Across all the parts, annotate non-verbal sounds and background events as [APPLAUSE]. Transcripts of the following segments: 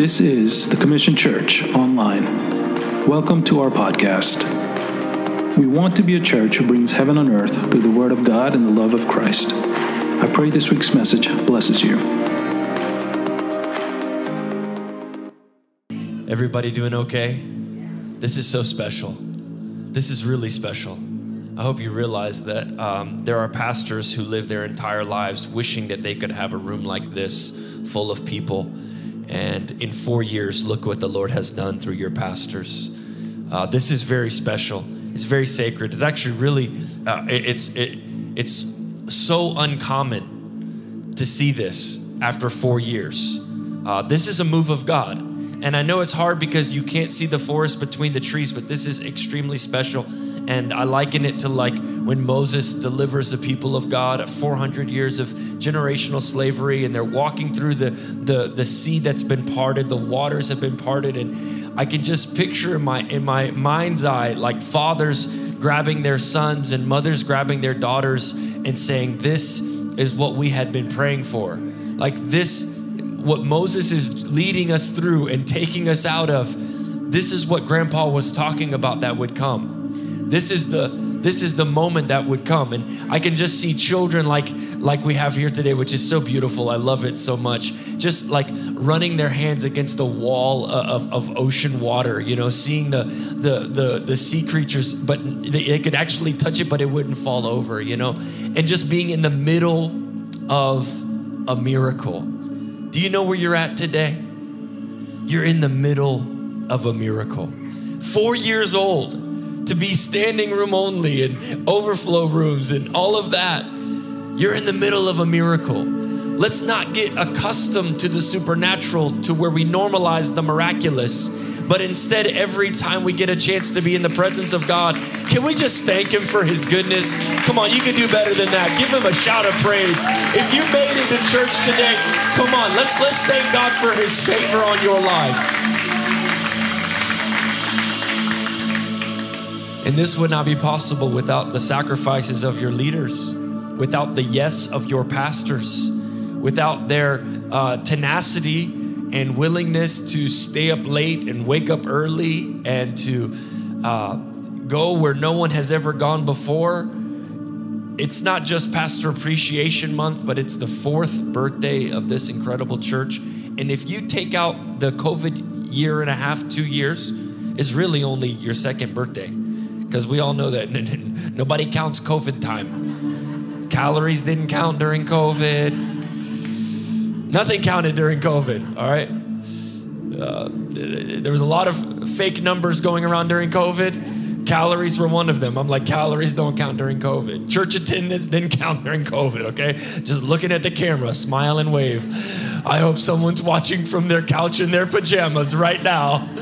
This is the Commission Church Online. Welcome to our podcast. We want to be a church who brings heaven on earth through the Word of God and the love of Christ. I pray this week's message blesses you. Everybody doing okay? This is so special. This is really special. I hope you realize that um, there are pastors who live their entire lives wishing that they could have a room like this full of people. And in four years, look what the Lord has done through your pastors. Uh, this is very special. It's very sacred. It's actually really, uh, it, it's it, it's so uncommon to see this after four years. Uh, this is a move of God. And I know it's hard because you can't see the forest between the trees, but this is extremely special and I liken it to like when Moses delivers the people of God at 400 years of generational slavery, and they're walking through the, the, the sea that's been parted, the waters have been parted, and I can just picture in my in my mind's eye like fathers grabbing their sons and mothers grabbing their daughters and saying, This is what we had been praying for. Like this, what Moses is leading us through and taking us out of, this is what grandpa was talking about that would come this is the this is the moment that would come. And i can just see children like like we have here today which is so beautiful. I love it so much. Just like running their hands against the wall of, of ocean water you know seeing the the the, the sea creatures but they, could actually touch it but it wouldn't fall over you know? And just being in the middle of a miracle. Do you know where you're at today? You're in the middle of a miracle. Four years old to be standing room only and overflow rooms and all of that, you're in the middle of a miracle. Let's not get accustomed to the supernatural to where we normalize the miraculous, but instead, every time we get a chance to be in the presence of God, can we just thank Him for His goodness? Come on, you can do better than that. Give Him a shout of praise. If you made it to church today, come on, let's let's thank God for His favor on your life. And this would not be possible without the sacrifices of your leaders, without the yes of your pastors, without their uh, tenacity and willingness to stay up late and wake up early and to uh, go where no one has ever gone before. It's not just Pastor Appreciation Month, but it's the fourth birthday of this incredible church. And if you take out the COVID year and a half, two years, is really only your second birthday because we all know that nobody counts COVID time. Calories didn't count during COVID. Nothing counted during COVID, all right? Uh, there was a lot of fake numbers going around during COVID. Calories were one of them. I'm like, calories don't count during COVID. Church attendance didn't [LAUGHS] count during COVID, okay? Just looking at the camera, smile and wave. I hope someone's watching from their couch in their pajamas right now [LAUGHS]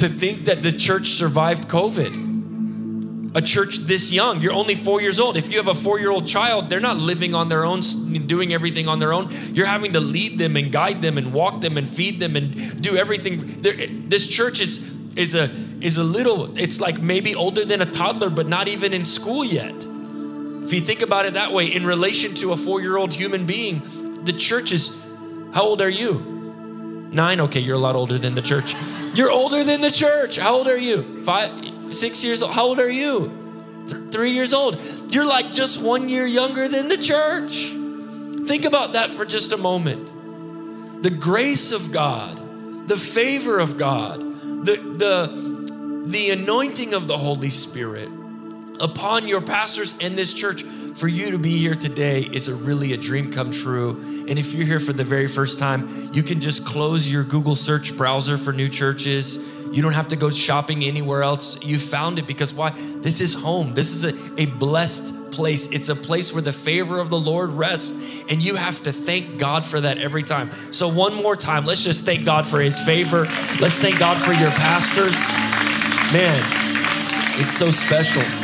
to think that the church survived COVID. A church this young, you're only four years old. If you have a four year old child, they're not living on their own, doing everything on their own. You're having to lead them and guide them and walk them and feed them and do everything. This church is, is, a, is a little, it's like maybe older than a toddler, but not even in school yet. If you think about it that way, in relation to a four year old human being, the church is, how old are you? Nine? Okay, you're a lot older than the church. You're older than the church. How old are you? Five, six years old. How old are you? Th- three years old. You're like just one year younger than the church. Think about that for just a moment. The grace of God, the favor of God, the, the, the anointing of the Holy Spirit upon your pastors and this church for you to be here today is a really a dream come true. And if you're here for the very first time, you can just close your Google search browser for new churches. You don't have to go shopping anywhere else. You found it because why? This is home. This is a, a blessed place. It's a place where the favor of the Lord rests. And you have to thank God for that every time. So, one more time, let's just thank God for his favor. Let's thank God for your pastors. Man, it's so special.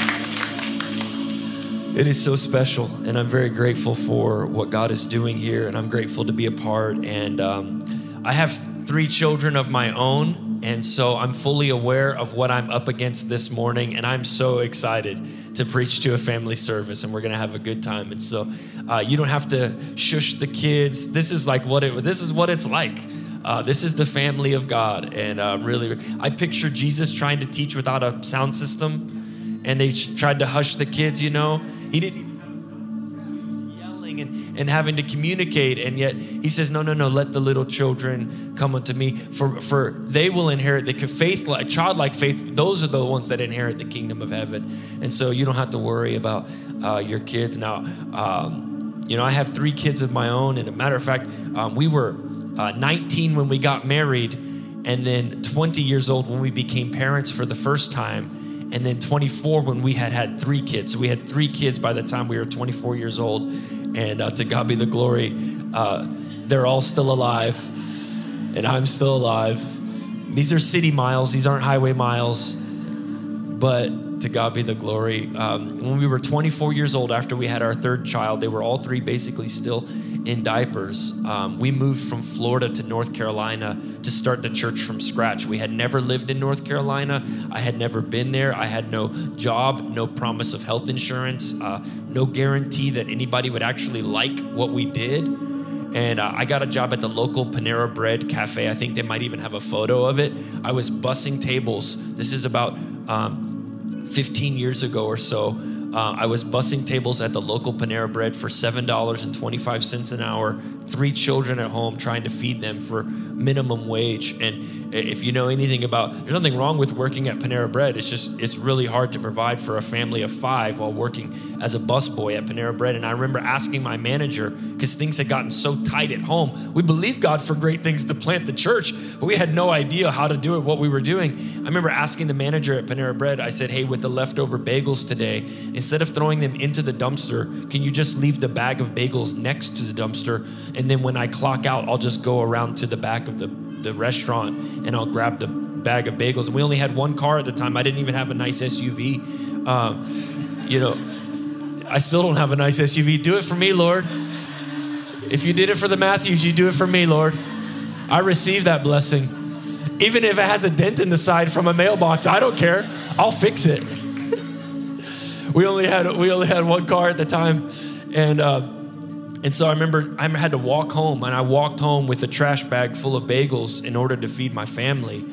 It is so special, and I'm very grateful for what God is doing here, and I'm grateful to be a part. And um, I have three children of my own, and so I'm fully aware of what I'm up against this morning, and I'm so excited to preach to a family service, and we're gonna have a good time. And so uh, you don't have to shush the kids. This is like what it. This is what it's like. uh, this is the family of God. And uh, really, I picture Jesus trying to teach without a sound system, and they tried to hush the kids, you know. He didn't even yelling and, and having to communicate, and yet he says, No, no, no, let the little children come unto me, for, for they will inherit the faith, like childlike faith, those are the ones that inherit the kingdom of heaven. And so you don't have to worry about uh, your kids. Now, um, you know, I have three kids of my own, and a matter of fact, um, we were uh, 19 when we got married, and then 20 years old when we became parents for the first time, and then 24 when we had had three kids. So we had three kids by the time we were 24 years old, and uh, to God be the glory. Uh, they're all still alive, and I'm still alive. These are city miles; these aren't highway miles, but to God be the glory. Um, when we were 24 years old, after we had our third child, they were all three basically still in diapers. Um, we moved from Florida to North Carolina to start the church from scratch. We had never lived in North Carolina. I had never been there. I had no job, no promise of health insurance, uh, no guarantee that anybody would actually like what we did. And uh, I got a job at the local Panera Bread Cafe. I think they might even have a photo of it. I was bussing tables. This is about um, 15 years ago or so. Uh, I was bussing tables at the local Panera Bread for $7.25 an hour, three children at home trying to feed them for minimum wage. And if you know anything about, there's nothing wrong with working at Panera Bread. It's just, it's really hard to provide for a family of five while working as a busboy at Panera Bread. And I remember asking my manager, because things had gotten so tight at home, we believed God for great things to plant the church, but we had no idea how to do it, what we were doing. I remember asking the manager at Panera Bread, I said, hey, with the leftover bagels today, instead of throwing them into the dumpster, can you just leave the bag of bagels next to the dumpster? And then when I clock out, I'll just go around to the back of the, the restaurant and I'll grab the bag of bagels. We only had one car at the time. I didn't even have a nice SUV. Uh, you know, I still don't have a nice SUV. Do it for me, Lord. If you did it for the Matthews, you do it for me, Lord. I receive that blessing. Even if it has a dent in the side from a mailbox, I don't care. I'll fix it [LAUGHS] we only had we only had one car at the time, and uh, and so I remember I had to walk home, and I walked home with a trash bag full of bagels in order to feed my family.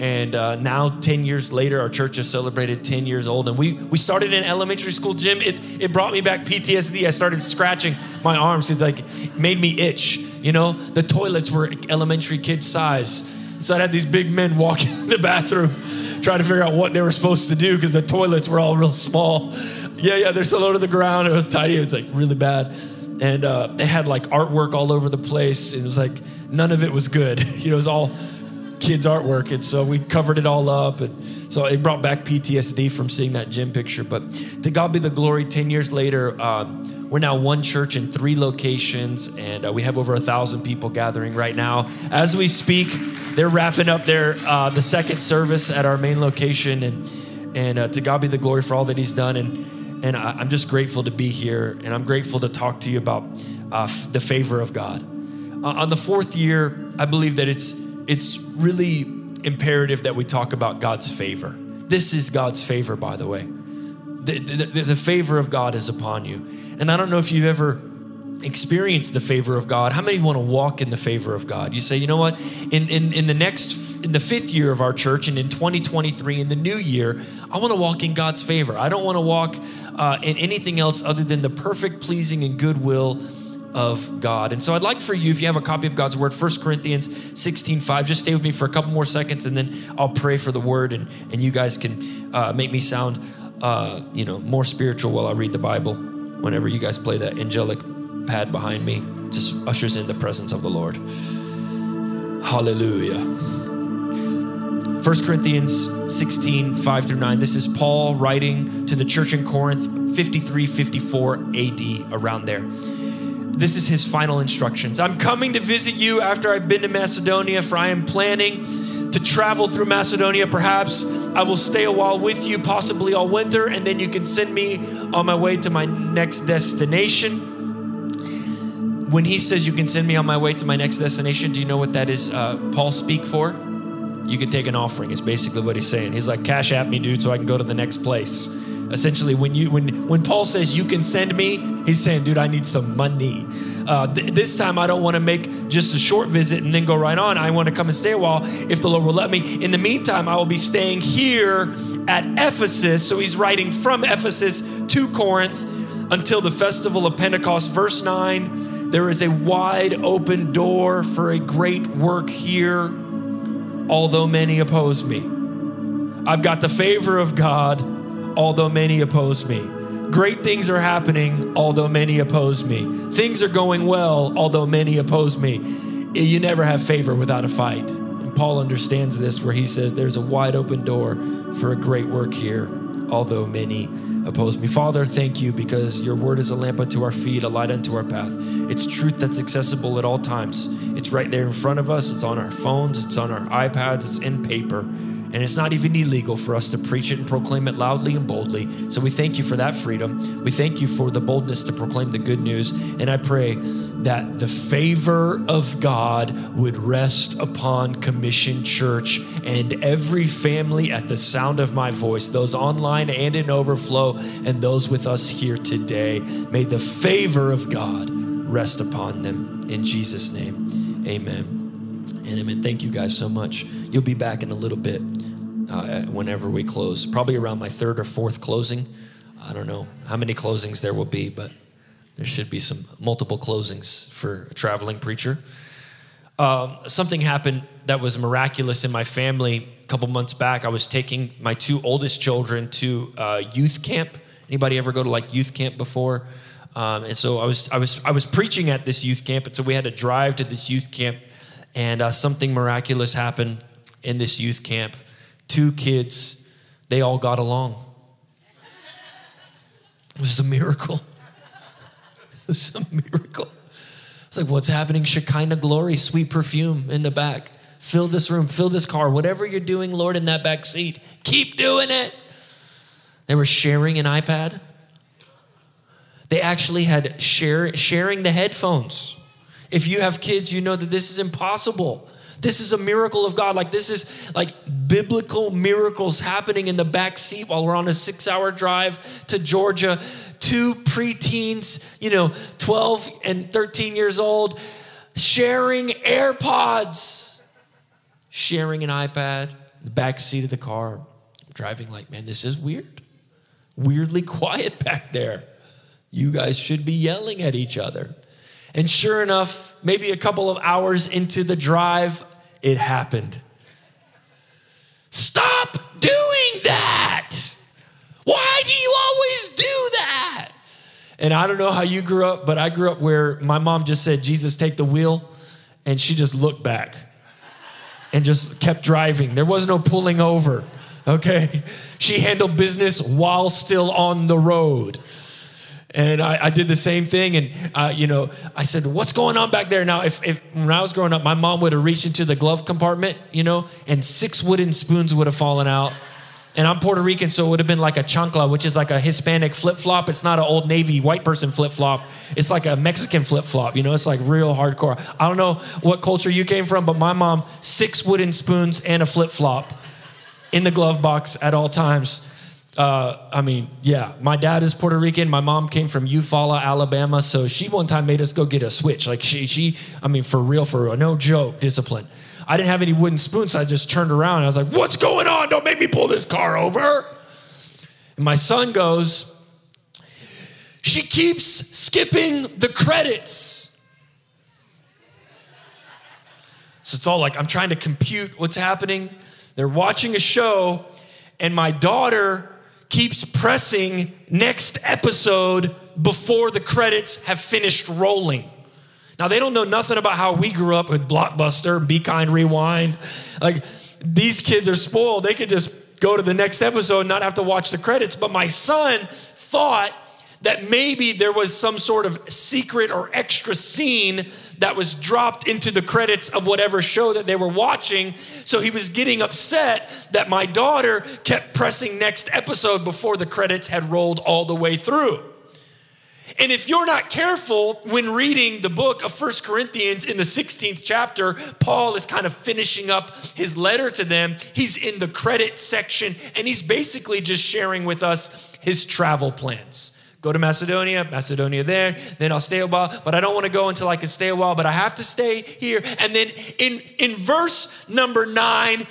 And uh, now, 10 years later, our church has celebrated 10 years old. And we, we started in elementary school, Jim. It, it brought me back PTSD. I started scratching my arms. It's like, made me itch. You know, the toilets were elementary kid size. So I'd have these big men walk [LAUGHS] in the bathroom trying to figure out what they were supposed to do because the toilets were all real small. Yeah, yeah, they're so low to the ground. It was tiny. It was like really bad. And uh, they had like artwork all over the place. It was like none of it was good. [LAUGHS] You know, it was all kids' artwork. And so we covered it all up. And so it brought back PTSD from seeing that gym picture. But to God be the glory, 10 years later, uh, we're now one church in three locations, and uh, we have over a thousand people gathering right now. As we speak, they're wrapping up their uh, the second service at our main location, and and uh, to God be the glory for all that He's done. And and I, am just grateful to be here, and I'm grateful to talk to you about uh, f- the favor of God. Uh, on the fourth year, I believe that it's it's really imperative that we talk about God's favor. This is God's favor, by the way. The, the, the favor of God is upon you. And I don't know if you've ever experienced the favor of God. How many want to walk in the favor of God? You say, you know what? In, in, in the next, in the fifth year of our church and in 2023, in the new year, I want to walk in God's favor. I don't want to walk uh, in anything else other than the perfect, pleasing, and goodwill of God. And so I'd like for you, if you have a copy of God's word, 1 Corinthians 16 5, just stay with me for a couple more seconds and then I'll pray for the word and, and you guys can uh, make me sound, uh, you know, more spiritual while I read the Bible whenever you guys play that angelic pad behind me, just ushers in the presence of the Lord. Hallelujah. 1 Corinthians 16, 5 through 9. This is Paul writing to the church in Corinth, 53, 54 AD, around there. This is his final instructions. I'm coming to visit you after I've been to Macedonia, for I am planning to travel through Macedonia. Perhaps I will stay a while with you, possibly all winter, and then you can send me on my way to my next destination. When he says you can send me on my way to my next destination, do you know what that is? Uh, Paul speak for? You can take an offering. Is basically what he's saying. He's like, Cash App me, dude, so I can go to the next place. Essentially, when you when when Paul says you can send me, he's saying, dude, I need some money. uh, th- this time I don't want to make just a short visit and then go right on. I want to come and stay a while if the Lord will let me. In the meantime, I will be staying here at Ephesus. So he's writing from Ephesus to Corinth until the festival of Pentecost. Verse 9 there is a wide open door for a great work here, although many oppose me. I've got the favor of God, although many oppose me. Great things are happening, although many oppose me. Things are going well, although many oppose me. You never have favor without a fight. And Paul understands this, where he says, There's a wide open door for a great work here, although many oppose me. Father, thank you because your word is a lamp unto our feet, a light unto our path. It's truth that's accessible at all times. It's right there in front of us, it's on our phones, it's on our iPads, it's in paper. And it's not even illegal for us to preach it and proclaim it loudly and boldly. So we thank you for that freedom. We thank you for the boldness to proclaim the good news. And I pray that the favor of God would rest upon Commission Church and every family at the sound of my voice, those online and in overflow, and those with us here today. May the favor of God rest upon them. In Jesus' name, amen. And amen. Thank you guys so much. You'll be back in a little bit uh, whenever we close, probably around my third or fourth closing. I don't know how many closings there will be, but there should be some multiple closings for a traveling preacher. Um, something happened that was miraculous in my family a couple months back. I was taking my two oldest children to uh, youth camp. Anybody ever go to like youth camp before? Um, and so I was, I was, I was preaching at this youth camp, and so we had to drive to this youth camp, and uh, something miraculous happened in this youth camp. Two kids, they all got along. It was a miracle. Was a miracle. It's like, what's happening? Shekinah glory, sweet perfume in the back. Fill this room, fill this car, whatever you're doing, Lord, in that back seat, keep doing it. They were sharing an iPad. They actually had share, sharing the headphones. If you have kids, you know that this is impossible. This is a miracle of God. Like this is like biblical miracles happening in the back seat while we're on a six hour drive to Georgia. Two preteens, you know, 12 and 13 years old, sharing AirPods, sharing an iPad, the back seat of the car. Driving like, man, this is weird. Weirdly quiet back there. You guys should be yelling at each other. And sure enough, maybe a couple of hours into the drive, it happened. Stop doing that. Why do you always do that? And I don't know how you grew up, but I grew up where my mom just said, Jesus, take the wheel. And she just looked back and just kept driving. There was no pulling over, okay? She handled business while still on the road. And I, I, did the same thing. And, uh, you know, I said, What's going on back there? Now, if, if when I was growing up, my mom would have reached into the glove compartment, you know, and six wooden spoons would have fallen out. And I'm Puerto Rican, so it would have been like a chancla, which is like a Hispanic flip flop. It's not an old Navy white person flip flop. It's like a Mexican flip flop. You know, it's like real hardcore. I don't know what culture you came from, but my mom, six wooden spoons and a flip flop in the glove box at all times. Uh, I mean, yeah, my dad is Puerto Rican. My mom came from Eufaula, Alabama. So she one time made us go get a switch. Like she, she, I mean, for real, for real, no joke, discipline. I didn't have any wooden spoons, so I just turned around I was like, "What's going on? Don't make me pull this car over." And my son goes, "She keeps skipping the credits." So it's all like I'm trying to compute what's happening. They're watching a show, and my daughter keeps pressing next episode before the credits have finished rolling. Now, they don't know nothing about how we grew up with Blockbuster, Be Kind Rewind. Like, these kids are spoiled. They could just go to the next episode and not have to watch the credits. But my son thought that maybe there was some sort of secret or extra scene that was dropped into the credits of whatever show that they were watching. So he was getting upset that my daughter kept pressing next episode before the credits had rolled all the way through. And if you're not careful when reading the book of First Corinthians in the 16th chapter, Paul is kind of finishing up his letter to them. He's in the credit section and he's basically just sharing with us his travel plans go to Macedonia, Macedonia there, then I'll stay a while, but I don't want to go until I can stay a while, but I have to stay here. And then in, in verse number nine,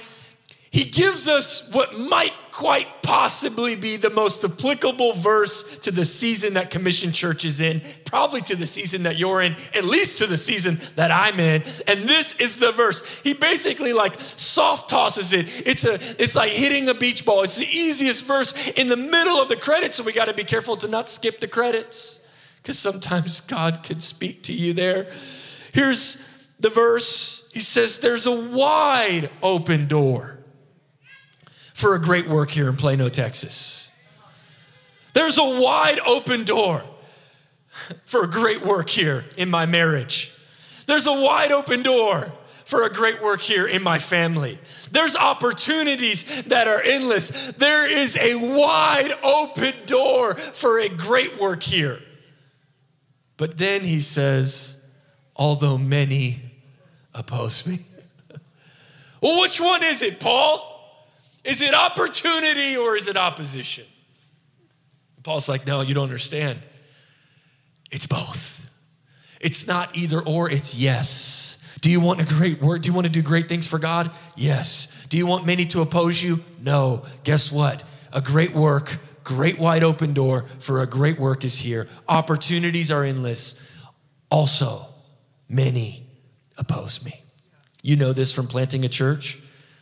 he gives us what might quite possibly be the most applicable verse to the season that Commission Church is in, probably to the season that you're in, at least to the season that I'm in. And this is the verse. He basically like soft tosses it. It's a it's like hitting a beach ball. It's the easiest verse in the middle of the credits, so we got to be careful to not skip the credits because sometimes God could speak to you there. Here's the verse. He says there's a wide open door for a great work here in Plano, Texas. There's a wide open door for a great work here in my marriage. There's a wide open door for a great work here in my family. There's opportunities that are endless. There is a wide open door for a great work here. But then he says, although many oppose me. [LAUGHS] well, which one is it, Paul? Is it opportunity or is it opposition? Paul's like, no, you don't understand. It's both. It's not either or, it's yes. Do you want a great work? Do you want to do great things for God? Yes. Do you want many to oppose you? No. Guess what? A great work, great wide open door for a great work is here. Opportunities are endless. Also, many oppose me. You know this from planting a church.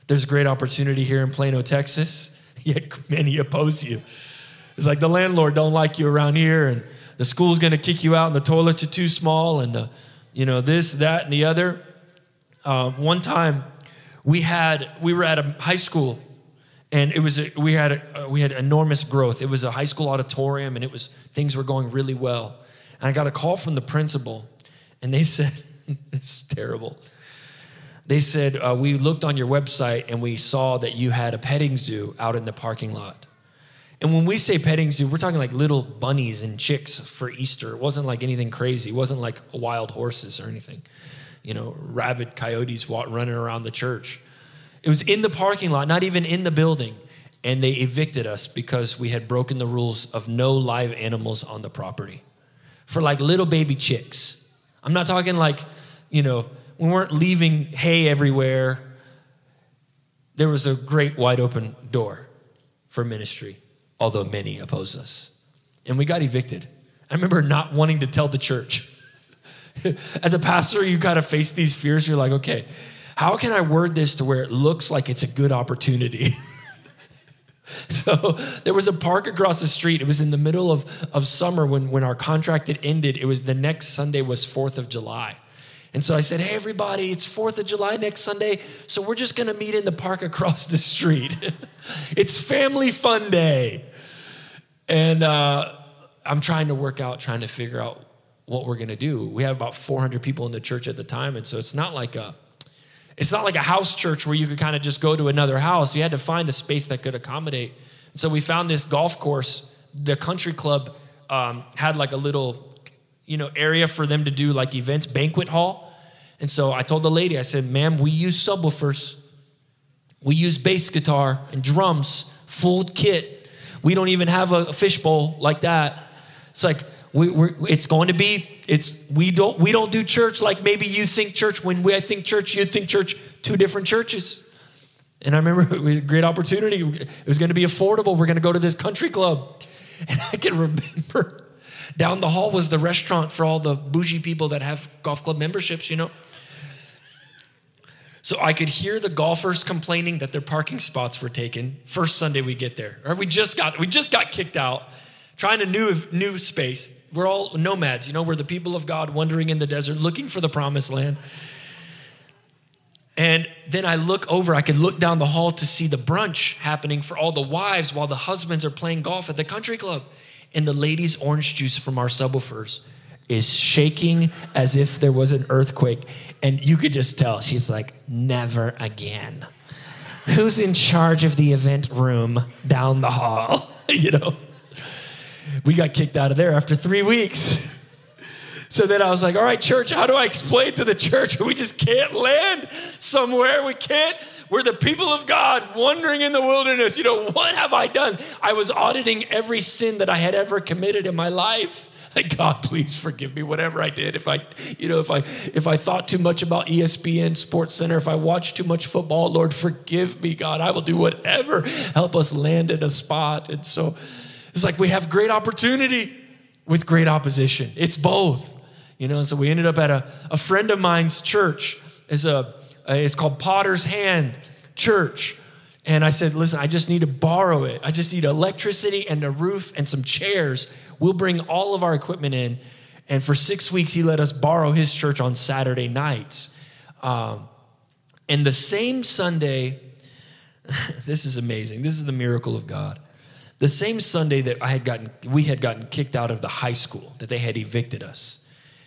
There's a great opportunity here in Plano, Texas, [LAUGHS] yet many oppose you. It's like the landlord don't like you around here, and the school's going to kick you out, and the toilets are too small, and the, you know this, that, and the other. Um, one time, we had we were at a high school, and it was a, we had a, we had enormous growth. It was a high school auditorium, and it was things were going really well. And I got a call from the principal, and they [LAUGHS] said, "It's terrible." They said, uh, We looked on your website and we saw that you had a petting zoo out in the parking lot. And when we say petting zoo, we're talking like little bunnies and chicks for Easter. It wasn't like anything crazy. It wasn't like wild horses or anything, you know, rabid coyotes running around the church. It was in the parking lot, not even in the building. And they evicted us because we had broken the rules of no live animals on the property for like little baby chicks. I'm not talking like, you know, we weren't leaving hay everywhere. There was a great wide open door for ministry, although many opposed us. And we got evicted. I remember not wanting to tell the church. [LAUGHS] As a pastor, you got to face these fears. You're like, okay, how can I word this to where it looks like it's a good opportunity? [LAUGHS] so there was a park across the street. It was in the middle of, of summer when, when our contract had ended. It was the next Sunday was 4th of July. And so I said, Hey, everybody, it's 4th of July next Sunday, so we're just gonna meet in the park across the street. [LAUGHS] it's family fun day. And uh, I'm trying to work out, trying to figure out what we're gonna do. We have about 400 people in the church at the time, and so it's not like a it's not like a house church where you could kind of just go to another house. You had to find a space that could accommodate. And so we found this golf course. The country club um, had like a little, you know, area for them to do like events, banquet hall. And so I told the lady, I said, ma'am, we use subwoofers. We use bass guitar and drums, full kit. We don't even have a fishbowl like that. It's like, we're it's going to be, it's, we don't, we don't do church like maybe you think church. When we, I think church, you think church, two different churches. And I remember [LAUGHS] it was a great opportunity. It was going to be affordable. We're going to go to this country club. [LAUGHS] And I can remember down the hall was the restaurant for all the bougie people that have golf club memberships, you know. So I could hear the golfers complaining that their parking spots were taken. First Sunday we get there, or we just got we just got kicked out, trying a new new space. We're all nomads, you know. We're the people of God wandering in the desert, looking for the promised land. And then I look over, I could look down the hall to see the brunch happening for all the wives while the husbands are playing golf at the country club. And the ladies' orange juice from our subwoofers is shaking as if there was an earthquake. And you could just tell she's like, never again. Who's in charge of the event room down the hall? [LAUGHS] you know? We got kicked out of there after three weeks. So then I was like, all right, church, how do I explain to the church [LAUGHS] we just can't land somewhere? We can't, we're the people of God wandering in the wilderness. You know, what have I done? I was auditing every sin that I had ever committed in my life. [LAUGHS] God, please forgive me whatever I did. If I, you know, if I if I thought too much about ESPN Sports Center, if I watched too much football, Lord, forgive me, God. I will do whatever. Help us land in a spot. And so it's like we have great opportunity with great opposition. It's both. You know, so we ended up at a, a friend of mine's church. It's a it's called Potter's Hand Church. And I said, listen, I just need to borrow it. I just need electricity and a roof and some chairs. We'll bring all of our equipment in. And for six weeks, he let us borrow his church on Saturday nights. Um, and the same Sunday, [LAUGHS] this is amazing. This is the miracle of God. The same Sunday that I had gotten, we had gotten kicked out of the high school, that they had evicted us.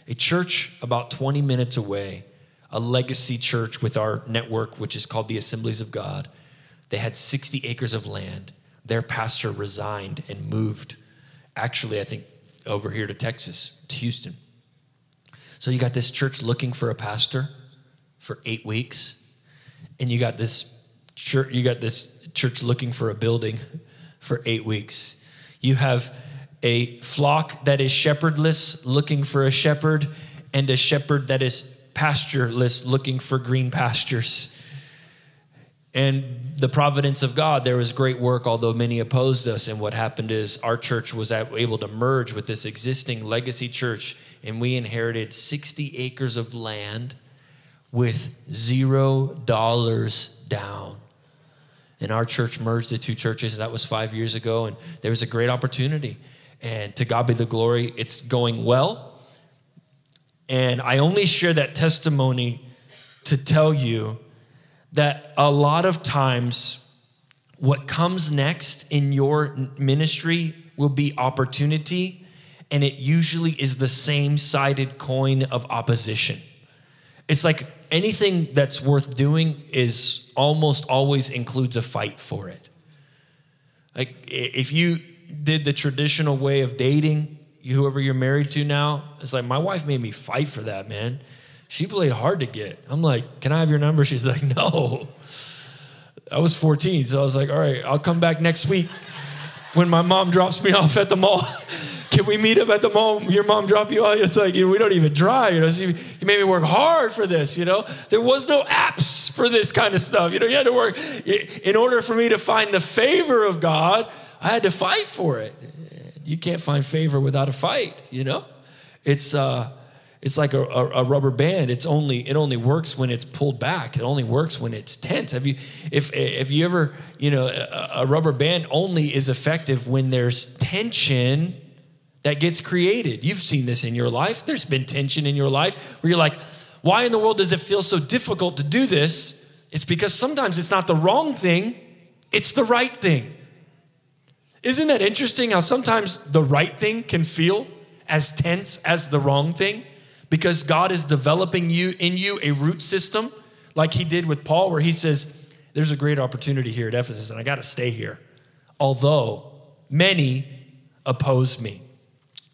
A church about 20 minutes away, a legacy church with our network, which is called the Assemblies of God they had 60 acres of land. Their pastor resigned and moved, actually, I think, over here to Texas, to Houston. So you got this church looking for a pastor for eight weeks, and you got this church, you got this church looking for a building for eight weeks. You have a flock that is shepherdless looking for a shepherd, and a shepherd that is pastureless looking for green pastures. And the providence of God, there was great work, although many opposed us. And what happened is our church was able to merge with this existing legacy church, and we inherited 60 acres of land with zero dollars down. And our church merged the two churches. That was five years ago, and there was a great opportunity. And to God be the glory, it's going well. And I only share that testimony to tell you that a lot of times what comes next in your ministry will be opportunity, and it usually is the same sided coin of opposition. It's like anything that's worth doing is almost always includes a fight for it. Like if you did the traditional way of dating, whoever you're married to now, it's like my wife made me fight for that, man she played hard to get. I'm like, can I have your number? [LAUGHS] She's like, no. I was 14, so I was like, all right, I'll come back next week when my mom drops me [LAUGHS] off at the mall. [LAUGHS] Can we meet up at the mall? Your mom drop you off? It's like, you know, we don't even drive. You know, so you, you made me work hard for this, you know? There was no apps for this kind of stuff. You know, you had to work. In order for me to find the favor of God, I had to fight for it. You can't find favor without a fight, you know? It's, uh, it's like a, a, a, rubber band. It's only it only works when it's pulled back. It only works when it's tense. Have you if if you ever you know a, a rubber band only is effective when there's tension that gets created. You've seen this in your life. There's been tension in your life where you're like why in the world does it feel so difficult to do this? It's because sometimes it's not the wrong thing it's the right thing. Isn't that interesting how sometimes the right thing can feel as tense as the wrong thing because God is developing you in you a root system like he did with Paul where he says there's a great opportunity here at Ephesus and I got to stay here although many oppose me.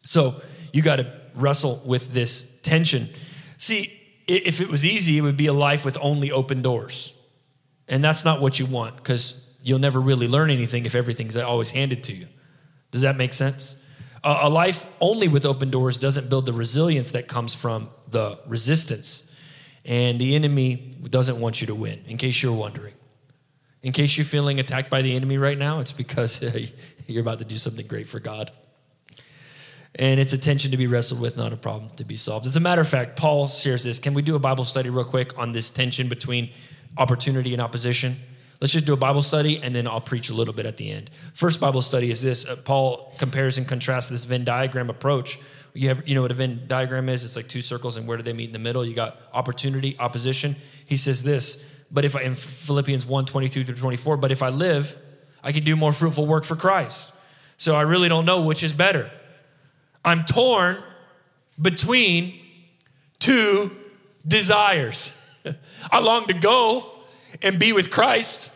So you got to wrestle with this tension. See, if it was easy, it would be a life with only open doors. And that's not what you want because you'll never really learn anything if everything's always handed to you. Does that make sense? A life only with open doors doesn't build the resilience that comes from the resistance. And the enemy doesn't want you to win, in case you're wondering. In case you're feeling attacked by the enemy right now, it's because [LAUGHS] you're about to do something great for God. And it's a tension to be wrestled with, not a problem to be solved. As a matter of fact, Paul shares this. Can we do a Bible study real quick on this tension between opportunity and opposition? Let's just do a Bible study and then I'll preach a little bit at the end. First Bible study is this uh, Paul compares and contrasts this Venn diagram approach. You, have, you know what a Venn diagram is? It's like two circles, and where do they meet in the middle? You got opportunity, opposition. He says this, but if I, in Philippians 1 22 through 24, but if I live, I can do more fruitful work for Christ. So I really don't know which is better. I'm torn between two desires. [LAUGHS] I long to go and be with Christ,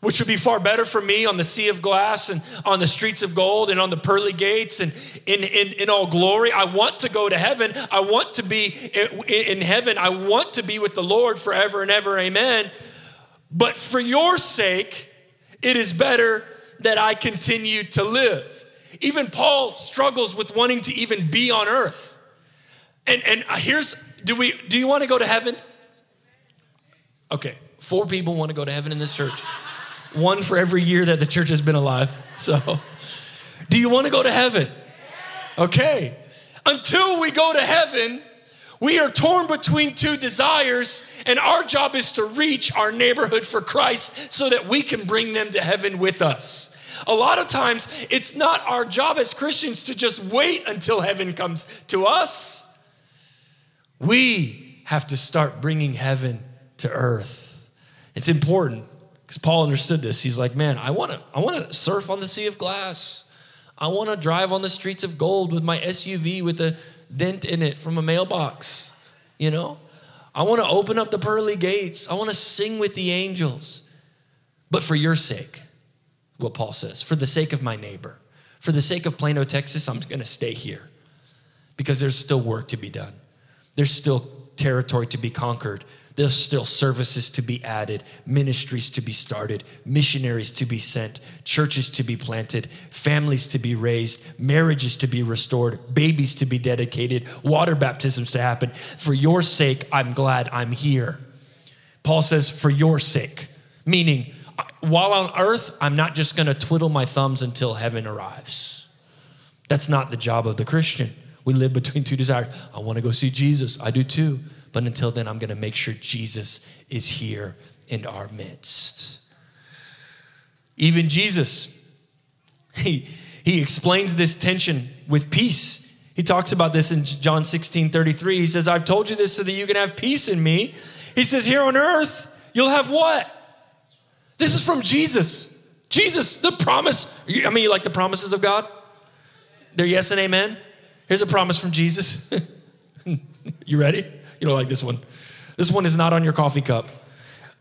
which would be far better for me on the sea of glass and on the streets of gold and on the pearly gates and in, in, in all glory. I want to go to heaven. I want to be in heaven. I want to be with the Lord forever and ever. Amen. But for your sake, it is better that I continue to live. Even Paul struggles with wanting to even be on earth. And, and here's do we do you want to go to heaven? Okay, four people want to go to heaven in this church. One for every year that the church has been alive. So, do you want to go to heaven? Okay. Until we go to heaven, we are torn between two desires, and our job is to reach our neighborhood for Christ so that we can bring them to heaven with us. A lot of times, it's not our job as Christians to just wait until heaven comes to us. We have to start bringing heaven to earth. It's important because Paul understood this. He's like, man, I want to I want to surf on the sea of glass. I want to drive on the streets of gold with my SUV with a dent in it from a mailbox. You know? I want to open up the pearly gates. I want to sing with the angels. But for your sake, what Paul says, for the sake of my neighbor, for the sake of Plano, Texas, I'm going to stay here because there's still work to be done. There's still territory to be conquered. There's still services to be added, ministries to be started, missionaries to be sent, churches to be planted, families to be raised, marriages to be restored, babies to be dedicated, water baptisms to happen. For your sake, I'm glad I'm here. Paul says, for your sake, meaning, while on earth, I'm not just gonna twiddle my thumbs until heaven arrives. That's not the job of the Christian. We live between two desires. I wanna go see Jesus, I do too. But until then, I'm going to make sure Jesus is here in our midst. Even Jesus, [LAUGHS] he, he explains this tension with peace. He talks about this in John 16 33. He says, I've told you this so that you can have peace in me. He says, Here on earth, you'll have what? This is from Jesus. Jesus, the promise. I mean, you like the promises of God? They're yes and amen. Here's a promise from Jesus. [LAUGHS] you ready? You don't like this one. This one is not on your coffee cup.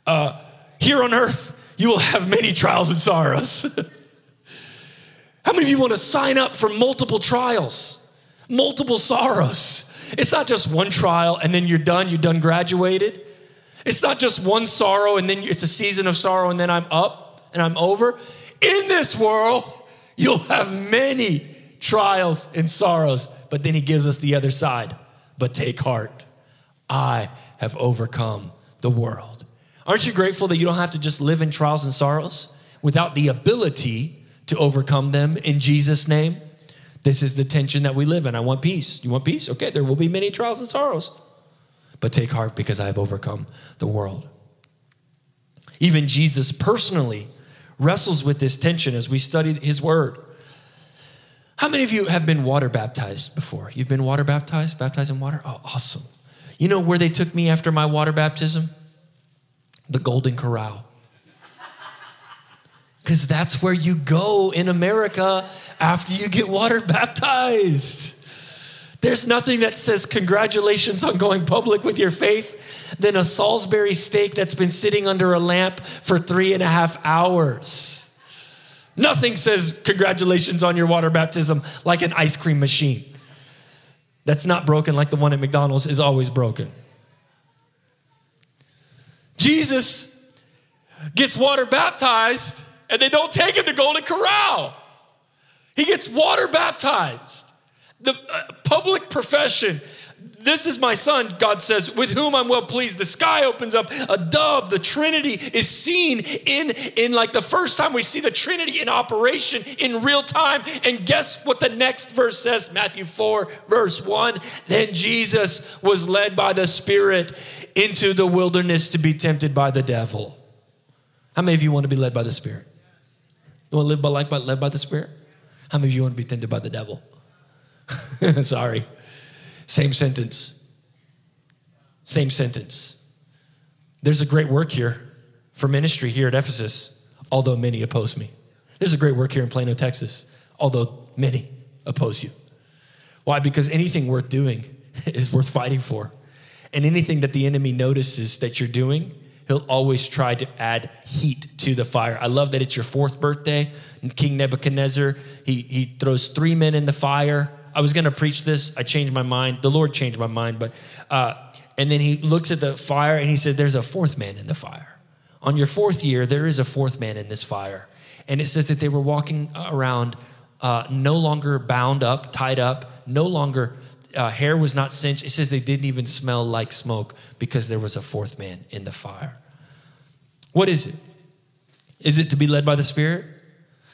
Uh, here on earth, you will have many trials and sorrows. [LAUGHS] How many of you want to sign up for multiple trials, multiple sorrows? It's not just one trial and then you're done, you're done graduated. It's not just one sorrow and then it's a season of sorrow and then I'm up and I'm over. In this world, you'll have many trials and sorrows, but then he gives us the other side. But take heart. I have overcome the world. Aren't you grateful that you don't have to just live in trials and sorrows without the ability to overcome them in Jesus' name? This is the tension that we live in. I want peace. You want peace? Okay, there will be many trials and sorrows. But take heart because I have overcome the world. Even Jesus personally wrestles with this tension as we study his word. How many of you have been water baptized before? You've been water baptized, baptized in water? Oh, awesome. You know where they took me after my water baptism? The Golden Corral. Because that's where you go in America after you get water baptized. There's nothing that says congratulations on going public with your faith than a Salisbury steak that's been sitting under a lamp for three and a half hours. Nothing says congratulations on your water baptism like an ice cream machine that's not broken like the one at McDonald's is always broken. Jesus gets water baptized and they don't take him to Golden Corral. He gets water baptized. The uh, public profession this is my son, God says, with whom I'm well pleased. The sky opens up, a dove, the Trinity is seen in, in like the first time we see the Trinity in operation in real time. And guess what the next verse says? Matthew 4, verse 1. Then Jesus was led by the Spirit into the wilderness to be tempted by the devil. How many of you want to be led by the Spirit? You want to live by life by, led by the Spirit? How many of you want to be tempted by the devil? [LAUGHS] Sorry. Same sentence. Same sentence. There's a great work here for ministry here at Ephesus, although many oppose me. There's a great work here in Plano, Texas, although many oppose you. Why? Because anything worth doing [LAUGHS] is worth fighting for. And anything that the enemy notices that you're doing, he'll always try to add heat to the fire. I love that it's your fourth birthday. King Nebuchadnezzar, he, he throws three men in the fire I was going to preach this. I changed my mind. The Lord changed my mind. But, uh, and then he looks at the fire and he said, There's a fourth man in the fire. On your fourth year, there is a fourth man in this fire. And it says that they were walking around uh, no longer bound up, tied up, no longer, uh, hair was not cinched. It says they didn't even smell like smoke because there was a fourth man in the fire. What is it? Is it to be led by the Spirit?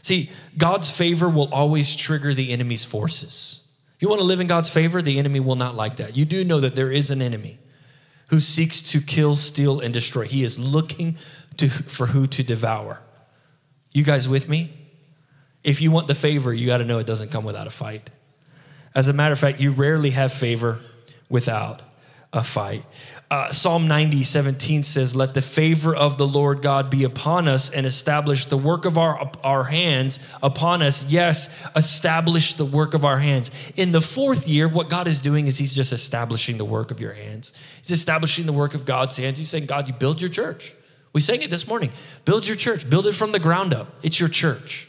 See, God's favor will always trigger the enemy's forces. If you want to live in God's favor, the enemy will not like that. You do know that there is an enemy who seeks to kill, steal, and destroy. He is looking to, for who to devour. You guys with me? If you want the favor, you got to know it doesn't come without a fight. As a matter of fact, you rarely have favor without a fight. Uh, Psalm 90, 17 says, Let the favor of the Lord God be upon us and establish the work of our, our hands upon us. Yes, establish the work of our hands. In the fourth year, what God is doing is He's just establishing the work of your hands. He's establishing the work of God's hands. He's saying, God, you build your church. We sang it this morning. Build your church, build it from the ground up. It's your church.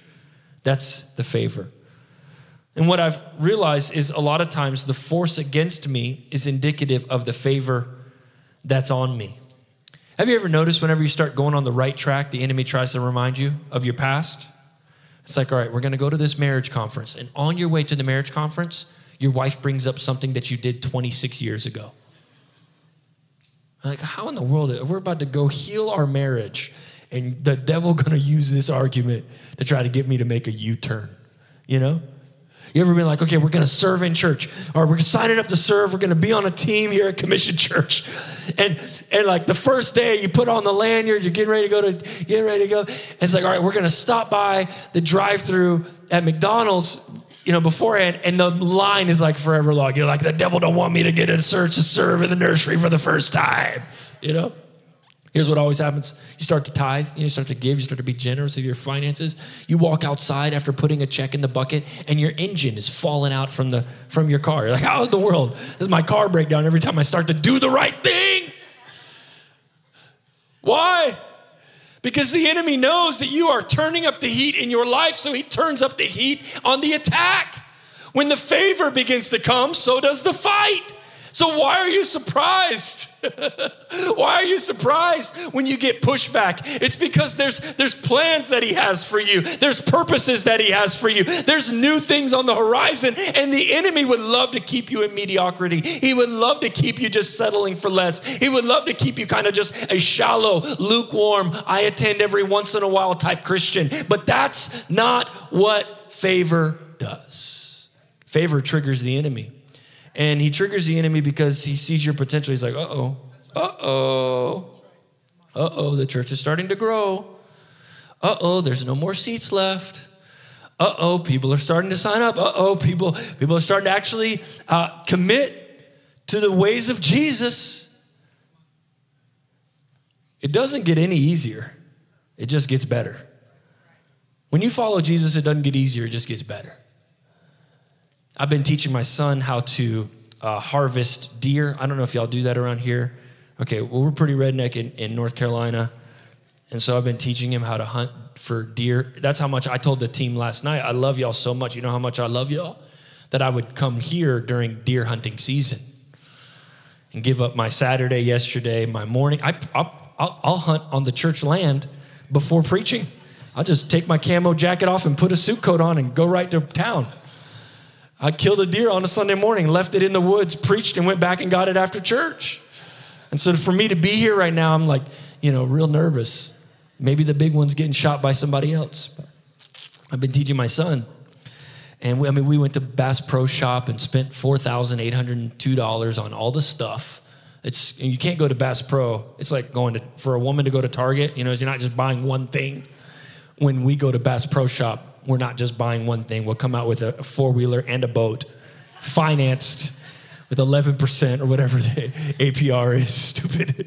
That's the favor. And what I've realized is a lot of times the force against me is indicative of the favor that's on me. Have you ever noticed whenever you start going on the right track, the enemy tries to remind you of your past? It's like, all right, we're going to go to this marriage conference. And on your way to the marriage conference, your wife brings up something that you did 26 years ago. Like, how in the world? We're about to go heal our marriage, and the devil going to use this argument to try to get me to make a U-turn. You know? You ever been like, okay, we're going to serve in church, or we're signing up to serve. We're going to be on a team here at Commission Church, and and like the first day you put on the lanyard, you're getting ready to go to getting ready to go. And it's like, all right, we're going to stop by the drive-through at McDonald's, you know, beforehand, and the line is like forever long. You're like, the devil don't want me to get in search to serve in the nursery for the first time, you know. Here's what always happens. You start to tithe, you start to give, you start to be generous with your finances. You walk outside after putting a check in the bucket and your engine is falling out from the from your car. You're like, how in the world does my car break down every time I start to do the right thing? Why? Because the enemy knows that you are turning up the heat in your life, so he turns up the heat on the attack. When the favor begins to come, so does the fight. So why are you surprised? [LAUGHS] why are you surprised when you get pushback? It's because there's there's plans that he has for you. There's purposes that he has for you. There's new things on the horizon and the enemy would love to keep you in mediocrity. He would love to keep you just settling for less. He would love to keep you kind of just a shallow, lukewarm, I attend every once in a while type Christian. But that's not what favor does. Favor triggers the enemy. And he triggers the enemy because he sees your potential. He's like, uh oh, uh oh, uh oh, the church is starting to grow. Uh oh, there's no more seats left. Uh oh, people are starting to sign up. Uh oh, people, people are starting to actually uh, commit to the ways of Jesus. It doesn't get any easier, it just gets better. When you follow Jesus, it doesn't get easier, it just gets better. I've been teaching my son how to uh, harvest deer. I don't know if y'all do that around here. Okay, well, we're pretty redneck in, in North Carolina. And so I've been teaching him how to hunt for deer. That's how much I told the team last night. I love y'all so much. You know how much I love y'all? That I would come here during deer hunting season and give up my Saturday yesterday, my morning. I, I'll, I'll, I'll hunt on the church land before preaching. I'll just take my camo jacket off and put a suit coat on and go right to town. I killed a deer on a Sunday morning, left it in the woods, preached, and went back and got it after church. And so for me to be here right now, I'm like, you know, real nervous. Maybe the big one's getting shot by somebody else. I've been teaching my son. And we, I mean, we went to Bass Pro Shop and spent $4,802 on all the stuff. It's, you can't go to Bass Pro. It's like going to, for a woman to go to Target, you know, you're not just buying one thing. When we go to Bass Pro Shop, we're not just buying one thing. We'll come out with a, four wheeler and a boat, financed with 11% or whatever the [LAUGHS] APR is. [LAUGHS] Stupid.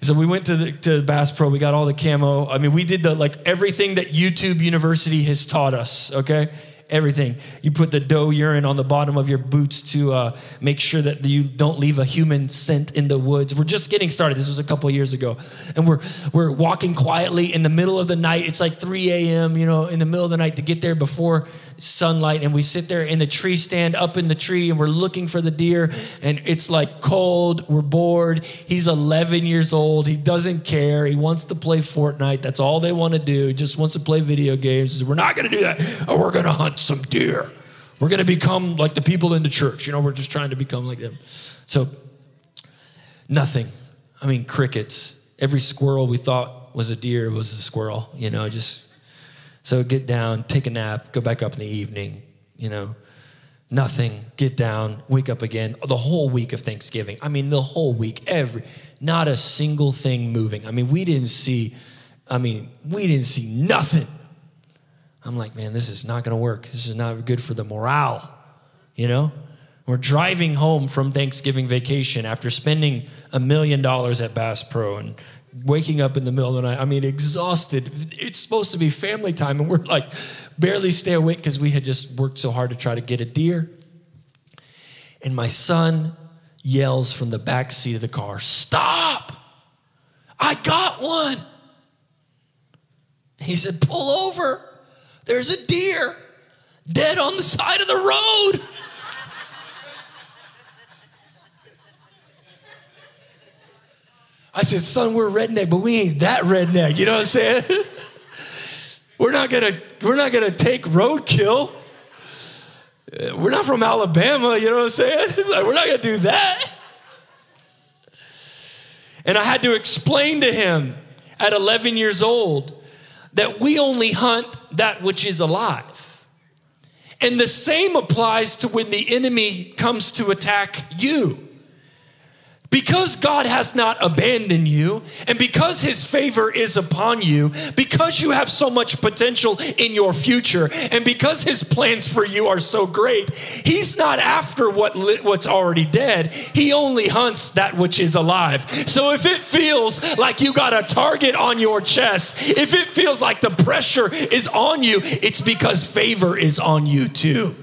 So we went to the to Bass Pro. We got all the camo. I mean, we did the like everything that YouTube University has taught us. Okay, everything. You put the doe urine on the bottom of your boots to uh, make sure that you don't leave a human scent in the woods. We're just getting started. This was a couple years ago, and we're we're walking quietly in the middle of the night. It's like 3 a.m. You know, in the middle of the night to get there before sunlight, and we sit there in the tree stand up in the tree, and we're looking for the deer, and it's like cold. We're bored. He's 11 years old. He doesn't care. He wants to play Fortnite. That's all they want to do. He just wants to play video games. We're not going to do that. We're going to hunt some deer. We're going to become like the people in the church. You know, we're just trying to become like them. So, nothing. I mean, crickets. Every squirrel we thought was a deer was a squirrel. You know, just so get down, take a nap, go back up in the evening. You know, nothing. Get down, wake up again. The whole week of Thanksgiving. I mean, the whole week. Every not a single thing moving. I mean, we didn't see. I mean, we didn't see nothing. I'm like, man, this is not going to work. This is not good for the morale, you know? We're driving home from Thanksgiving vacation after spending a million dollars at Bass Pro and waking up in the middle of the night. I mean, exhausted. It's supposed to be family time, and we're like barely stay awake because we had just worked so hard to try to get a deer. And my son yells from the back seat of the car, Stop! I got one. He said, Pull over. There's a deer dead on the side of the road. I said, son, we're redneck, but we ain't that redneck. You know what I'm saying? [LAUGHS] we're not gonna, we're not gonna take roadkill. Uh, we're not from Alabama, you know what I'm saying? [LAUGHS] Like, we're not gonna do that. And I had to explain to him at 11 years old that we only hunt that which is alive. And the same applies to when the enemy comes to attack you. Because God has not abandoned you, and because His favor is upon you, because you have so much potential in your future, and because His plans for you are so great, He's not after what what's already dead. He only hunts that which is alive. So if it feels like you got a target on your chest, if it feels like the pressure is on you, it's because favor is on you too.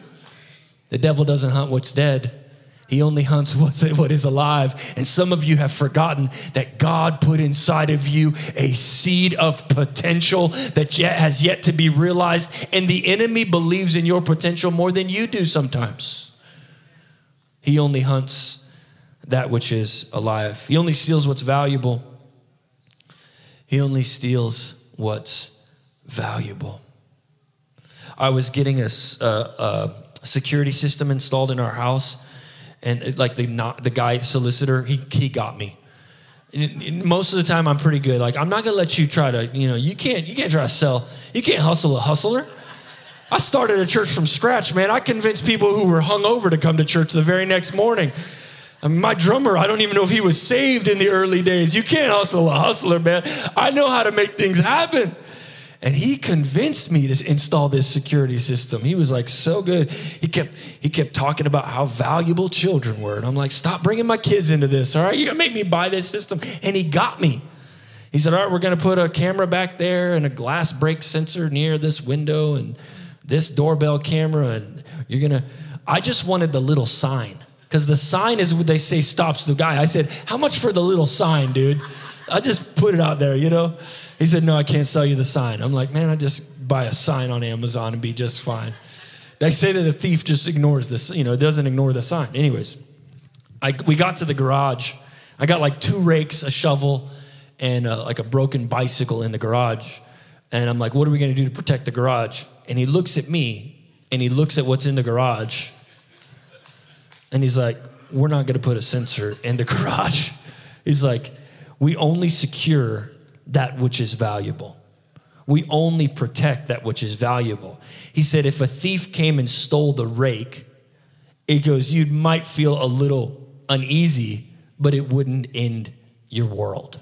The devil doesn't hunt what's dead. He only hunts [LAUGHS] what is alive. And some of you have forgotten that God put inside of you a seed of potential that yet has yet to be realized. And the enemy believes in your potential more than you do sometimes. He only hunts that which is alive, he only steals what's valuable. He only steals what's valuable. I was getting a, a, a security system installed in our house and it, like the not the guy solicitor, he he got me. Most of the time, I'm pretty good. Like I'm not gonna let you try to, you know, you can't you can't try to sell, you can't hustle a hustler. I started a church from scratch, man. I convinced people who were hungover to come to church the very next morning. My drummer, I don't even know if he was saved in the early days. You can't hustle a hustler, man. I know how to make things happen. And he convinced me to install this security system. He was like so good. He kept he kept talking about how valuable children were. And I'm like, stop bringing my kids into this. All right, you're gonna make me buy this system. And he got me. He said, all right, we're gonna put a camera back there and a glass break sensor near this window and this doorbell camera. And you're gonna. I just wanted the little sign because the sign is what they say stops the guy. I said, how much for the little sign, dude? I just put it out there, you know. He said, No, I can't sell you the sign. I'm like, Man, I just buy a sign on Amazon and be just fine. They say that the thief just ignores this, you know, it doesn't ignore the sign. Anyways, I, we got to the garage. I got like two rakes, a shovel, and a, like a broken bicycle in the garage. And I'm like, What are we going to do to protect the garage? And he looks at me and he looks at what's in the garage. And he's like, We're not going to put a sensor in the [LAUGHS] garage. He's like, We only secure that which is valuable. We only protect that which is valuable. He said, if a thief came and stole the rake, it goes, you might feel a little uneasy, but it wouldn't end your world.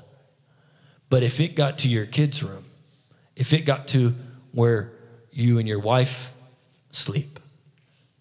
But if it got to your kids' room, if it got to where you and your wife sleep,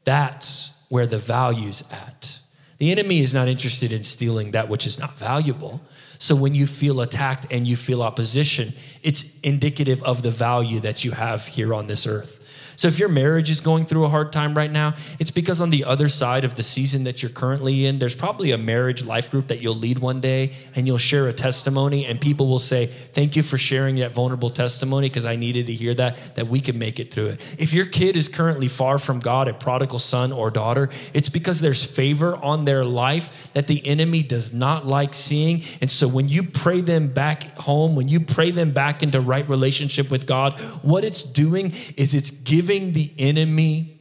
that's where the value's at. The enemy is not interested in stealing that which is not valuable. So when you feel attacked and you feel opposition, it's indicative of the value that you have here on this earth. So if your marriage is going through a hard time right now, it's because on the other side of the season that you're currently in, there's probably a marriage life group that you'll lead one day and you'll share a testimony and people will say, "Thank you for sharing that vulnerable testimony because I needed to hear that that we can make it through it." If your kid is currently far from God, a prodigal son or daughter, it's because there's favor on their life that the enemy does not like seeing. And so when you pray them back home, when you pray them back into right relationship with God, what it's doing is it's giving giving the enemy,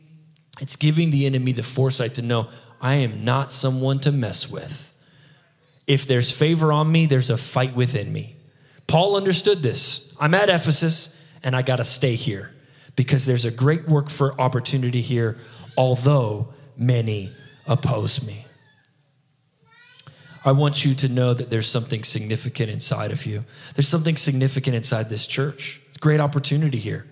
it's giving the enemy the foresight to know I am not someone to mess with. If there's favor on me, there's a fight within me. Paul understood this. I'm at Ephesus and I got to stay here because there's a great work for opportunity here, although many oppose me. I want you to know that there's something significant inside of you. There's something significant inside this church. It's a great opportunity here.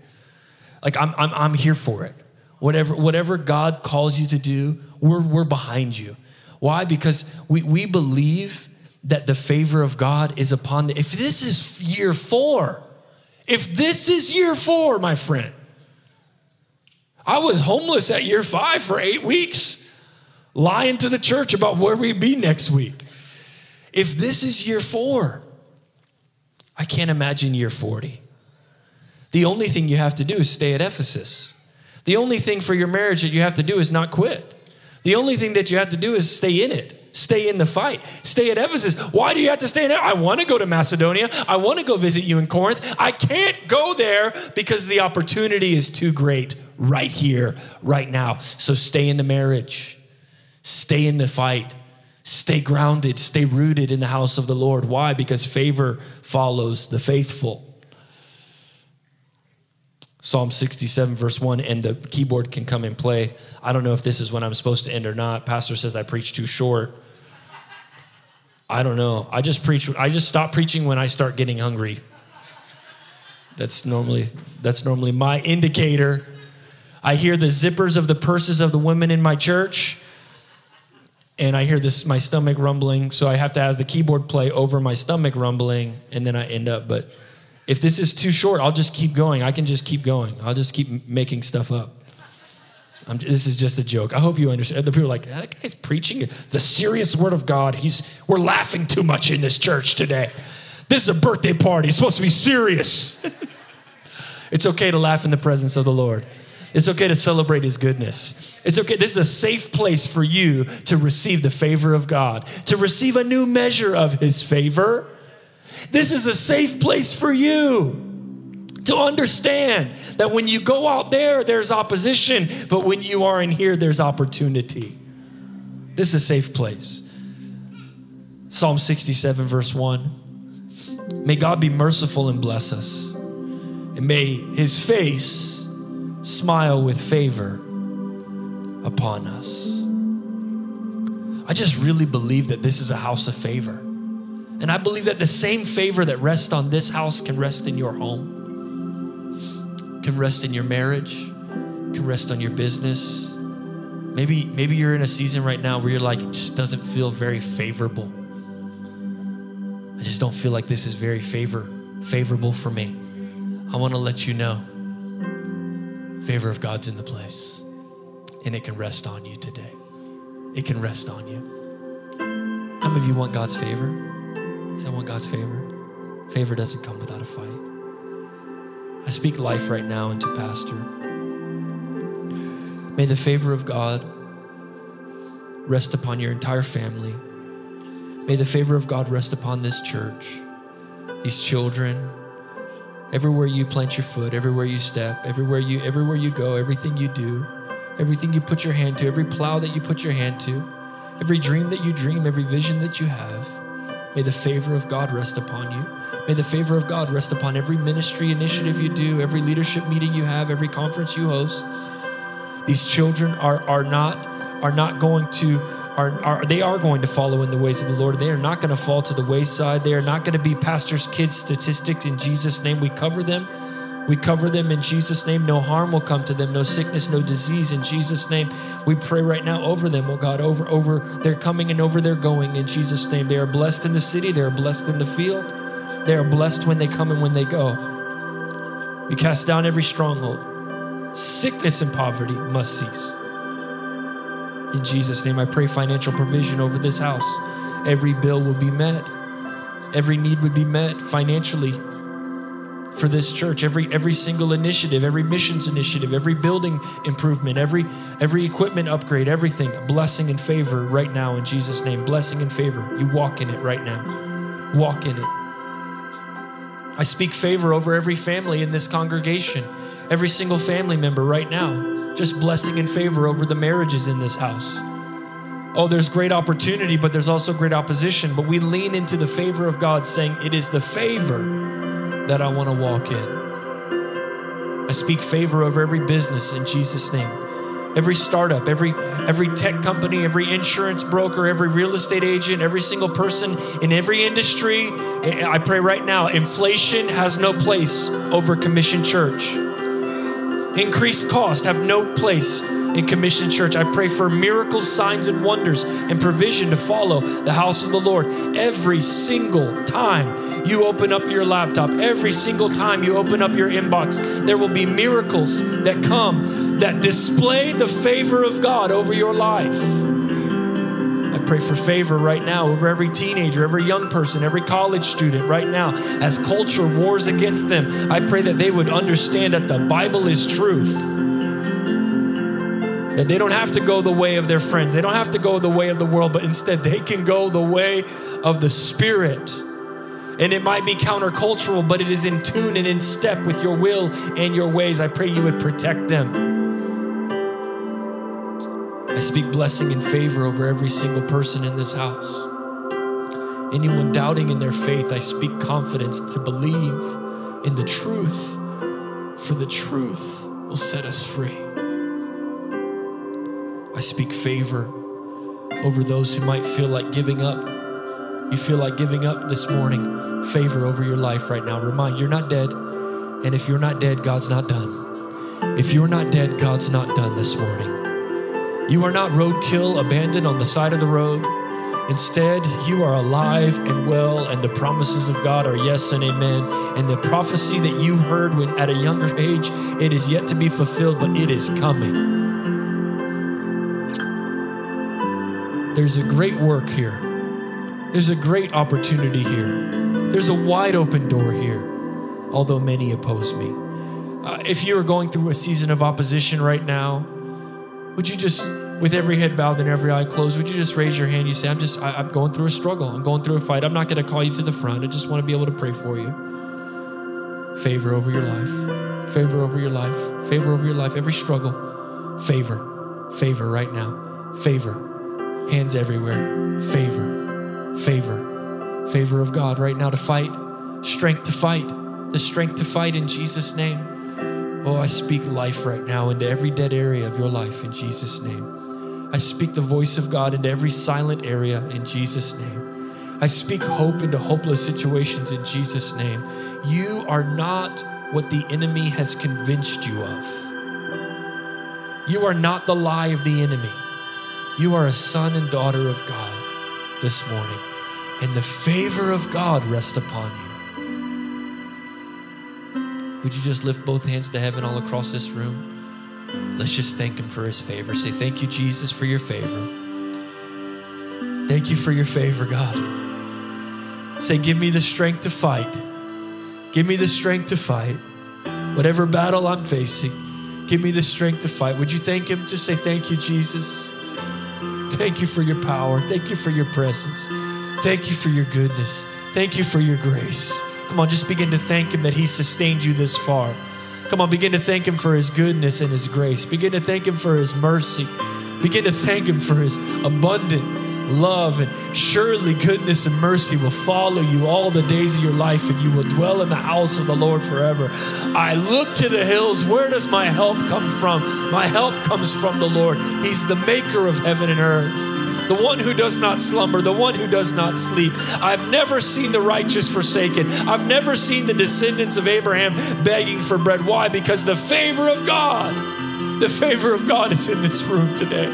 Like I'm, I'm, I'm here for it. Whatever, whatever God calls you to do, we're, we're behind you. Why? Because we, we believe that the favor of God is upon the, if this is year four, if this is year four, my friend, I was homeless at year five for eight weeks, lying to the church about where we'd be next week. If this is year four, I can't imagine year 40. The only thing you have to do is stay at Ephesus. The only thing for your marriage that you have to do is not quit. The only thing that you have to do is stay in it. Stay in the fight. Stay at Ephesus. Why do you have to stay in it? I want to go to Macedonia. I want to go visit you in Corinth. I can't go there because the opportunity is too great right here, right now. So stay in the marriage. Stay in the fight. Stay grounded. Stay rooted in the house of the Lord. Why? Because favor follows the faithful. Psalm 67, verse 1, and the keyboard can come and play. I don't know if this is when I'm supposed to end or not. Pastor says I preach too short. I don't know. I just preach, I just stop preaching when I start getting hungry. That's normally that's normally my indicator. I hear the zippers of the purses of the women in my church, and I hear this my stomach rumbling, so I have to have the keyboard play over my stomach rumbling, and then I end up, but if this is too short, I'll just keep going. I can just keep going. I'll just keep making stuff up. I'm, this is just a joke. I hope you understand. Uh, the people are like, that guy's preaching the serious word of God. He's, we're laughing too much in this church today. This is a birthday party. It's supposed to be serious. [LAUGHS] it's okay to laugh in the presence of the Lord. It's okay to celebrate his goodness. It's okay. This is a safe place for you to receive the favor of God, to receive a new measure of his favor this is a safe place for you to understand that when you go out there, there's opposition, but when you are in here, there's opportunity. This is a safe place. Psalm 67, verse 1. May God be merciful and bless us, and may his face smile with favor upon us. I just really believe that this is a house of favor. And I believe that the same favor that rests on this house can rest in your home, can rest in your marriage, can rest on your business. Maybe, maybe you're in a season right now where you're like, it just doesn't feel very favorable. I just don't feel like this is very favor, favorable for me. I want to let you know favor of God's in the place. And it can rest on you today. It can rest on you. How many of you want God's favor? I want God's favor. Favor doesn't come without a fight. I speak life right now into Pastor. May the favor of God rest upon your entire family. May the favor of God rest upon this church, these children, everywhere you plant your foot, everywhere you step, everywhere you everywhere you go, everything you do, everything you put your hand to, every plow that you put your hand to, every dream that you dream, every vision that you have. May the favor of God rest upon you. May the favor of God rest upon every ministry initiative you do, every leadership meeting you have, every conference you host. These children are, are not are not going to are, are they are going to follow in the ways of the Lord. They are not going to fall to the wayside. They are not going to be pastors' kids statistics in Jesus' name. We cover them. We cover them in Jesus' name. No harm will come to them, no sickness, no disease in Jesus' name. We pray right now over them, oh God, over over their coming and over their going in Jesus' name. They are blessed in the city, they are blessed in the field. They are blessed when they come and when they go. We cast down every stronghold. Sickness and poverty must cease. In Jesus' name, I pray financial provision over this house. Every bill will be met, every need would be met financially for this church every every single initiative every missions initiative every building improvement every every equipment upgrade everything blessing and favor right now in jesus name. Blessing and favor. You walk in it right now. Walk in it. I speak favor over every family in this congregation every single family member right now. Just blessing and favor over the marriages in this house. Oh, there's great opportunity, but there's also great opposition. But we lean into the favor of God, saying, It is the favor that I want to walk in. I speak favor over every business in Jesus' name. Every startup, every every tech company, every insurance broker, every real estate agent, every single person in every industry, I pray right now, inflation has no place over Commission Church. Increased cost have no place in Commission Church. I pray for miracles, signs, and wonders and provision to follow the house of the Lord every single time you open up your laptop, every single time you open up your inbox. There will be miracles that come that display the favor of God over your life. I pray for favor right now over every teenager, every young person, every college student right now. As culture wars against them, I pray that they would understand that the Bible is truth that they don't have to go the way of their friends, they don't have to go the way of the world, but instead they can go the way of the Spirit. And it might be countercultural, but it is in tune and in step with your will and your ways. I pray you would protect them. I speak blessing and favor over every single person in this house. Anyone doubting in their faith, I speak confidence to believe in the truth, for the truth will set us free. I speak favor over those who might feel like giving up. You feel like giving up this morning. Favor over your life right now. Remind you're not dead. And if you're not dead, God's not done. If you're not dead, God's not done this morning. You are not roadkill, abandoned on the side of the road. Instead, you are alive and well, and the promises of God are yes and amen. And the prophecy that you heard when at a younger age, it is yet to be fulfilled, but it is coming. There's a great work here. There's a great opportunity here. There's a wide open door here, although many oppose me. Uh, if you are going through a season of opposition right now, would you just, with every head bowed and every eye closed, would you just raise your hand? You say, I'm just, I, I'm going through a struggle. I'm going through a fight. I'm not going to call you to the front. I just want to be able to pray for you. Favor over your life. Favor over your life. Favor over your life. Every struggle, favor. Favor right now. Favor hands everywhere. Favor, favor, favor of God right now to fight, strength to fight, the strength to fight in Jesus' name. Oh, I speak life right now into every dead area of your life in Jesus' name. I speak the voice of God into every silent area in Jesus' name. I speak hope into hopeless situations in Jesus' name. You are not what the enemy has convinced you of. You are not the lie of the enemy. You are a son and daughter of God this morning, and the favor of God rest upon you. Would you just lift both hands to heaven all across this room? Let's just thank Him for His favor. Say, Thank you, Jesus, for your favor. Thank you for your favor, God. Say, Give me the strength to fight. Give me the strength to fight. Whatever battle I'm facing, give me the strength to fight. Would you thank Him? Just say, Thank you, Jesus. Thank you for your power. Thank you for your presence. Thank you for your goodness. Thank you for your grace. Come on, just begin to thank Him that He sustained you this far. Come on, begin to thank Him for His goodness and His grace. Begin to thank Him for His mercy. Begin to thank Him for His abundant love. And surely goodness and mercy will follow you all the days of your life, and you will dwell in the house of the Lord forever. I look to the hills. Where does my help come from? My help comes from the Lord. He's the maker of heaven and earth the one who does not slumber, the one who does not sleep. I've never seen the righteous forsaken. I've never seen the descendants of Abraham begging for bread. Why? Because the favor of God, the favor of God is in this room today.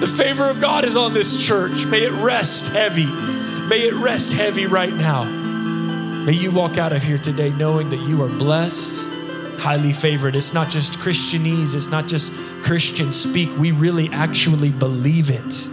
The favor of God is on this church. May it rest heavy. May it rest heavy right now. May you walk out of here today knowing that you are blessed, highly favored. It's not just Christianese, it's not just Christian speak. We really actually believe it.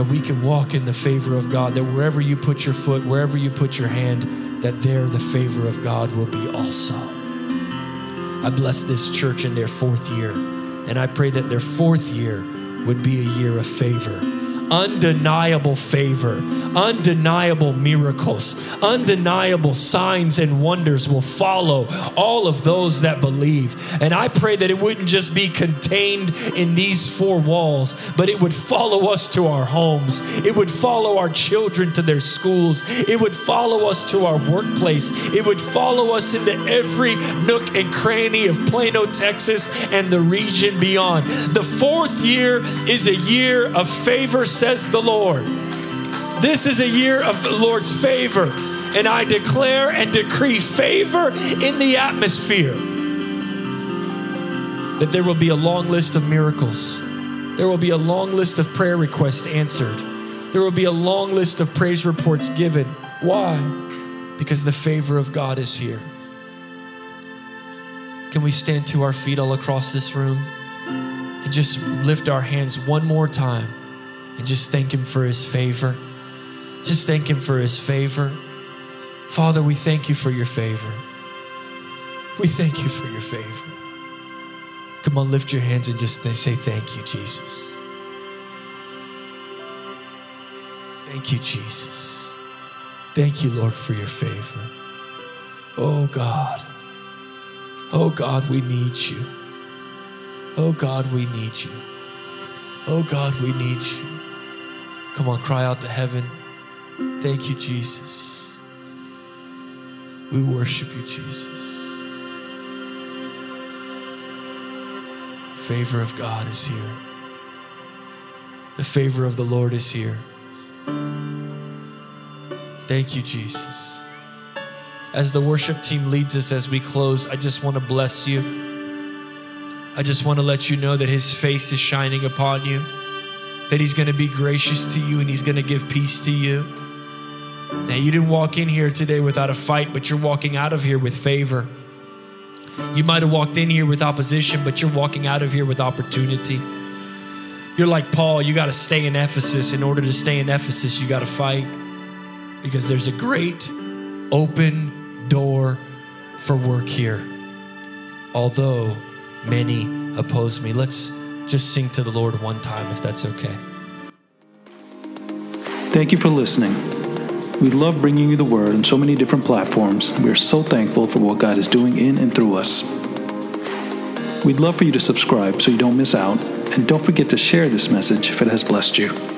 That we can walk in the favor of God, that wherever you put your foot, wherever you put your hand, that there the favor of God will be also. I bless this church in their fourth year, and I pray that their fourth year would be a year of favor undeniable favor, undeniable miracles, undeniable signs and wonders will follow all of those that believe. And I pray that it wouldn't just be contained in these four walls, but it would follow us to our homes. It would follow our children to their schools. It would follow us to our workplace. It would follow us into every nook and cranny of Plano, Texas, and the region beyond. The fourth year is a year of favor says the Lord. This is a year of the Lord's favor, and I declare and decree favor in the atmosphere. That there will be a long list of miracles, there will be a long list of prayer requests answered, there will be a long list of praise reports given. Why? Because the favor of God is here. Can we stand to our feet all across this room and just lift our hands one more time? And just thank Him for His favor. Just thank Him for His favor. Father, we thank you for your favor. We thank you for your favor. Come on, lift your hands and just say, Thank you, Jesus. Thank you, Jesus. Thank you, Lord, for your favor. Oh, God. Oh, God, we need you. Oh, God, we need you. Oh, God, we need you. Come on, cry out to heaven. Thank you, Jesus. We worship you, Jesus. Favor of God is here. The favor of the Lord is here. Thank you, Jesus. As the worship team leads us as we close, I just want to bless you. I just want to let you know that His face is shining upon you that He's going to be gracious to you and He's going to give peace to you. Now, you didn't walk in here today without a fight, but you're walking out of here with favor. You might have walked in here with opposition, but you're walking out of here with opportunity. You're like Paul, you got to stay in Ephesus. In order to stay in Ephesus, you got to fight because there's a great open door for work here. Although many oppose me. Let's just sing to the Lord one time if that's okay. Thank you for listening. We love bringing you the word on so many different platforms. We are so thankful for what God is doing in and through us. We'd love for you to subscribe so you don't miss out, and don't forget to share this message if it has blessed you.